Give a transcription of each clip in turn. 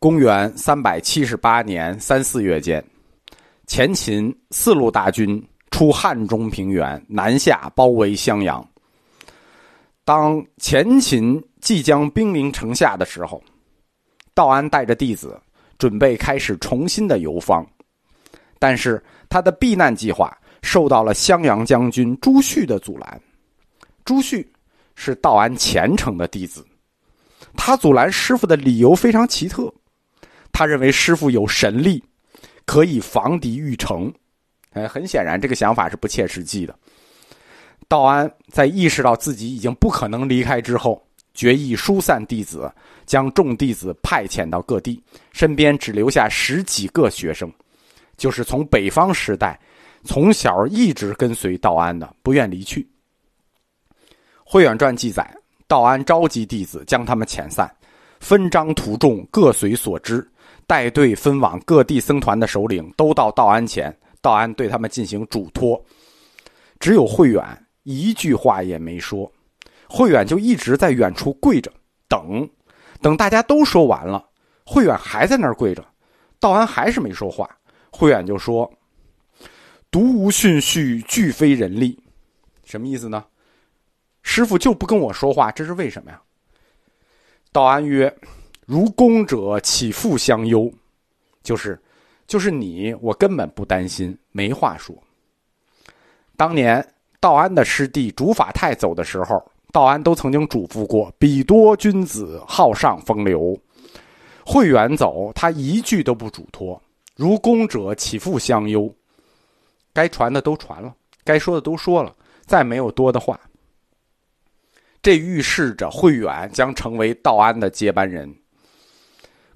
公元三百七十八年三四月间，前秦四路大军出汉中平原，南下包围襄阳。当前秦即将兵临城下的时候，道安带着弟子准备开始重新的游方，但是他的避难计划受到了襄阳将军朱旭的阻拦。朱旭是道安虔诚的弟子，他阻拦师傅的理由非常奇特，他认为师傅有神力，可以防敌御城。哎，很显然这个想法是不切实际的。道安在意识到自己已经不可能离开之后，决意疏散弟子，将众弟子派遣到各地，身边只留下十几个学生，就是从北方时代从小一直跟随道安的，不愿离去。《慧远传》记载，道安召集弟子，将他们遣散，分章图众，各随所知，带队分往各地僧团的首领都到道安前，道安对他们进行嘱托，只有慧远。一句话也没说，慧远就一直在远处跪着等，等大家都说完了，慧远还在那儿跪着，道安还是没说话。慧远就说：“独无训序，俱非人力。”什么意思呢？师傅就不跟我说话，这是为什么呀？道安曰：“如公者，岂复相忧？就是，就是你，我根本不担心，没话说。当年。”道安的师弟竺法泰走的时候，道安都曾经嘱咐过：“彼多君子，好上风流。”慧远走，他一句都不嘱托。如公者，岂复相忧？该传的都传了，该说的都说了，再没有多的话。这预示着慧远将成为道安的接班人。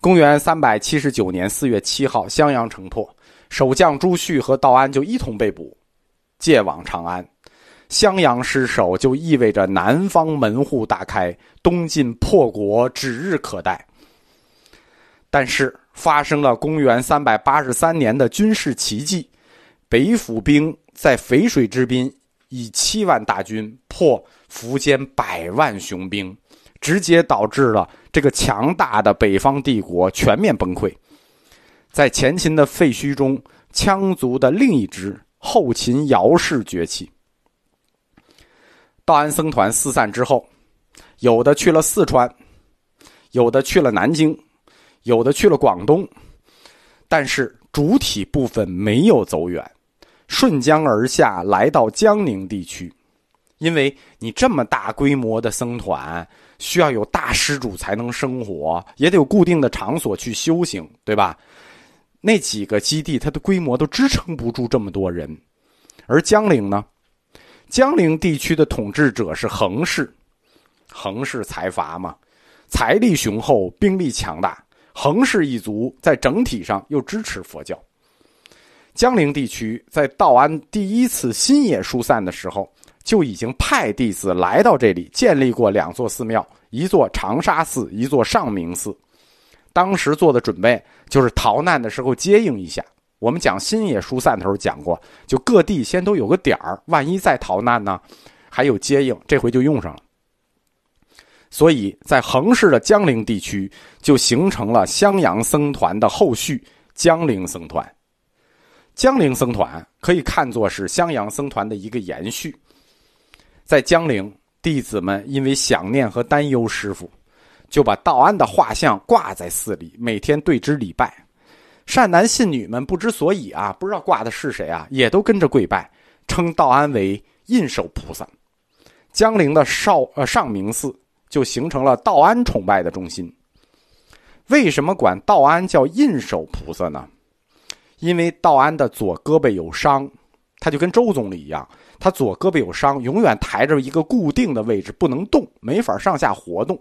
公元三百七十九年四月七号，襄阳城破，守将朱旭和道安就一同被捕，借往长安。襄阳失守，就意味着南方门户大开，东晋破国指日可待。但是发生了公元三百八十三年的军事奇迹，北府兵在淝水之滨以七万大军破苻坚百万雄兵，直接导致了这个强大的北方帝国全面崩溃。在前秦的废墟中，羌族的另一支后秦姚氏崛起。道安僧团四散之后，有的去了四川，有的去了南京，有的去了广东，但是主体部分没有走远，顺江而下来到江宁地区。因为你这么大规模的僧团，需要有大施主才能生活，也得有固定的场所去修行，对吧？那几个基地，它的规模都支撑不住这么多人，而江陵呢？江陵地区的统治者是恒氏，恒氏财阀嘛，财力雄厚，兵力强大。恒氏一族在整体上又支持佛教。江陵地区在道安第一次新野疏散的时候，就已经派弟子来到这里，建立过两座寺庙，一座长沙寺，一座上明寺。当时做的准备就是逃难的时候接应一下。我们讲新野疏散的时候讲过，就各地先都有个点儿，万一再逃难呢，还有接应。这回就用上了。所以在横氏的江陵地区，就形成了襄阳僧团的后续——江陵僧团。江陵僧团可以看作是襄阳僧团的一个延续。在江陵，弟子们因为想念和担忧师傅，就把道安的画像挂在寺里，每天对之礼拜。善男信女们不知所以啊，不知道挂的是谁啊，也都跟着跪拜，称道安为印守菩萨。江陵的少呃上明寺就形成了道安崇拜的中心。为什么管道安叫印守菩萨呢？因为道安的左胳膊有伤，他就跟周总理一样，他左胳膊有伤，永远抬着一个固定的位置，不能动，没法上下活动。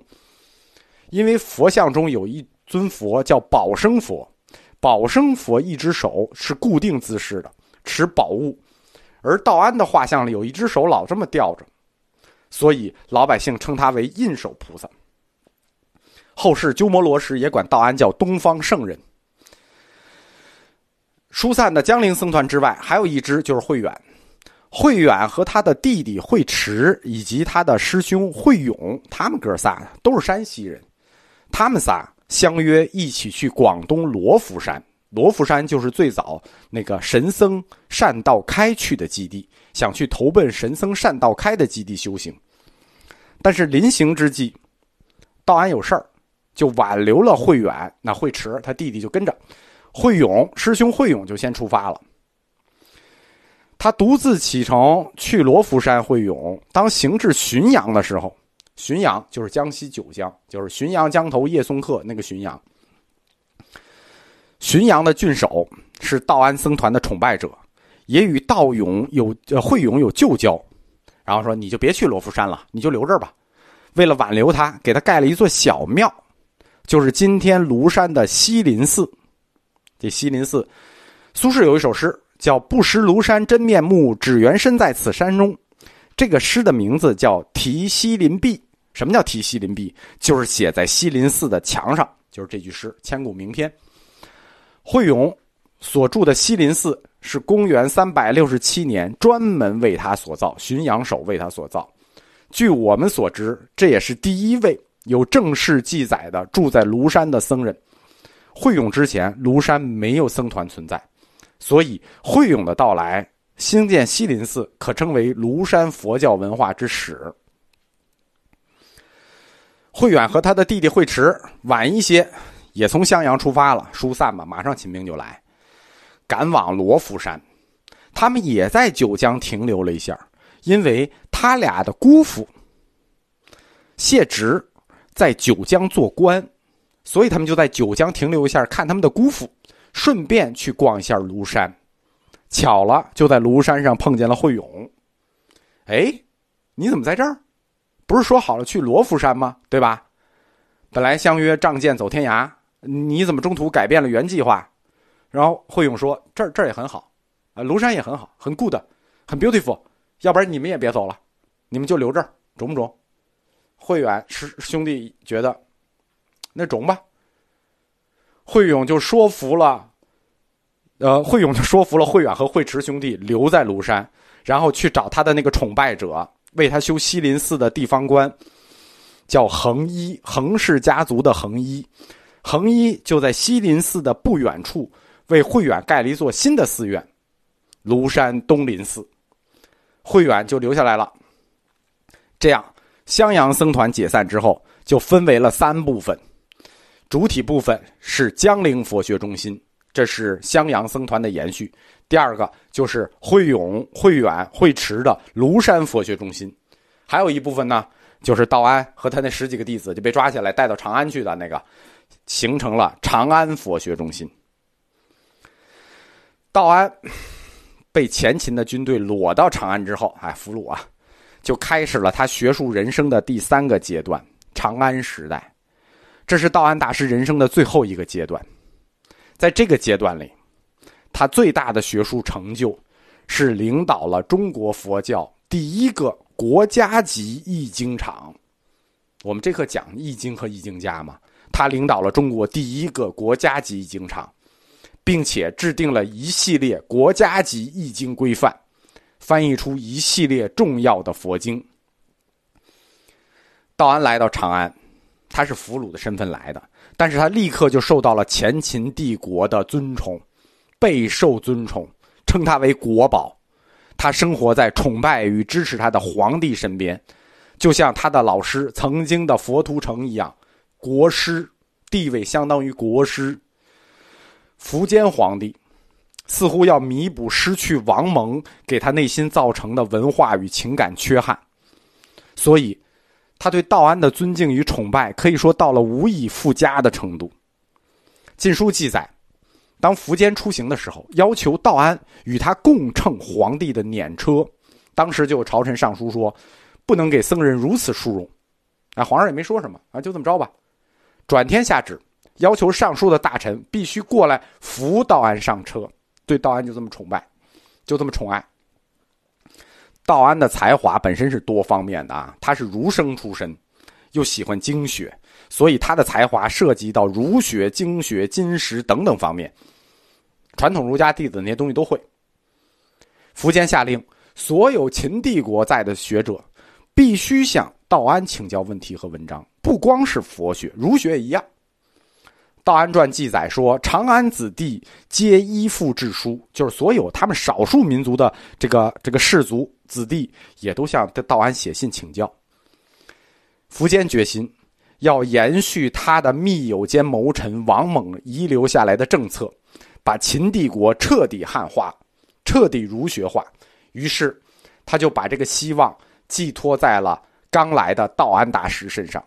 因为佛像中有一尊佛叫宝生佛。宝生佛一只手是固定姿势的，持宝物，而道安的画像里有一只手老这么吊着，所以老百姓称他为印手菩萨。后世鸠摩罗什也管道安叫东方圣人。疏散的江陵僧团之外，还有一支就是慧远。慧远和他的弟弟慧持以及他的师兄慧勇，他们哥仨都是山西人，他们仨。相约一起去广东罗浮山。罗浮山就是最早那个神僧善道开去的基地，想去投奔神僧善道开的基地修行。但是临行之际，道安有事儿，就挽留了慧远。那慧持他弟弟就跟着，慧勇师兄慧勇就先出发了。他独自启程去罗浮山会勇。当行至浔阳的时候，浔阳就是江西九江，就是浔阳江头叶送客那个浔阳。浔阳的郡守是道安僧团的崇拜者，也与道勇有呃慧勇有旧交，然后说你就别去罗浮山了，你就留这儿吧。为了挽留他，给他盖了一座小庙，就是今天庐山的西林寺。这西林寺，苏轼有一首诗。叫不识庐山真面目，只缘身在此山中。这个诗的名字叫《题西林壁》。什么叫题西林壁？就是写在西林寺的墙上，就是这句诗，千古名篇。慧勇所住的西林寺是公元三百六十七年专门为他所造，浔阳守为他所造。据我们所知，这也是第一位有正式记载的住在庐山的僧人。慧勇之前，庐山没有僧团存在。所以，慧勇的到来，兴建西林寺，可称为庐山佛教文化之始。慧远和他的弟弟慧持晚一些，也从襄阳出发了，疏散吧，马上秦兵就来，赶往罗浮山。他们也在九江停留了一下，因为他俩的姑父谢直在九江做官，所以他们就在九江停留一下，看他们的姑父。顺便去逛一下庐山，巧了，就在庐山上碰见了慧勇。哎，你怎么在这儿？不是说好了去罗浮山吗？对吧？本来相约仗剑走天涯，你怎么中途改变了原计划？然后慧勇说：“这儿这儿也很好，啊，庐山也很好，很 good，很 beautiful。要不然你们也别走了，你们就留这儿，中不中？”慧远师兄弟觉得，那中吧。慧勇就说服了，呃，慧勇就说服了慧远和慧持兄弟留在庐山，然后去找他的那个崇拜者，为他修西林寺的地方官，叫恒一，恒氏家族的恒一，恒一就在西林寺的不远处为慧远盖了一座新的寺院，庐山东林寺，慧远就留下来了。这样，襄阳僧团解散之后，就分为了三部分。主体部分是江陵佛学中心，这是襄阳僧团的延续。第二个就是慧永、慧远、慧持的庐山佛学中心，还有一部分呢，就是道安和他那十几个弟子就被抓起来带到长安去的那个，形成了长安佛学中心。道安被前秦的军队裸到长安之后，哎，俘虏啊，就开始了他学术人生的第三个阶段——长安时代。这是道安大师人生的最后一个阶段，在这个阶段里，他最大的学术成就是领导了中国佛教第一个国家级译经场。我们这课讲译经和译经家嘛，他领导了中国第一个国家级译经场，并且制定了一系列国家级译经规范，翻译出一系列重要的佛经。道安来到长安。他是俘虏的身份来的，但是他立刻就受到了前秦帝国的尊崇，备受尊崇，称他为国宝。他生活在崇拜与支持他的皇帝身边，就像他的老师曾经的佛图澄一样，国师地位相当于国师。苻坚皇帝似乎要弥补失去王蒙给他内心造成的文化与情感缺憾，所以。他对道安的尊敬与崇拜可以说到了无以复加的程度。《晋书》记载，当苻坚出行的时候，要求道安与他共乘皇帝的辇车。当时就有朝臣上书说，不能给僧人如此殊荣。啊，皇上也没说什么啊，就这么着吧。转天下旨，要求上书的大臣必须过来扶道安上车。对道安就这么崇拜，就这么宠爱。道安的才华本身是多方面的啊，他是儒生出身，又喜欢经学，所以他的才华涉及到儒学、经学、金石等等方面，传统儒家弟子那些东西都会。苻坚下令，所有秦帝国在的学者，必须向道安请教问题和文章，不光是佛学，儒学也一样。道安传》记载说，长安子弟皆依附致书，就是所有他们少数民族的这个这个氏族子弟，也都向道安写信请教。苻坚决心要延续他的密友兼谋臣王猛遗留下来的政策，把秦帝国彻底汉化，彻底儒学化。于是，他就把这个希望寄托在了刚来的道安大师身上。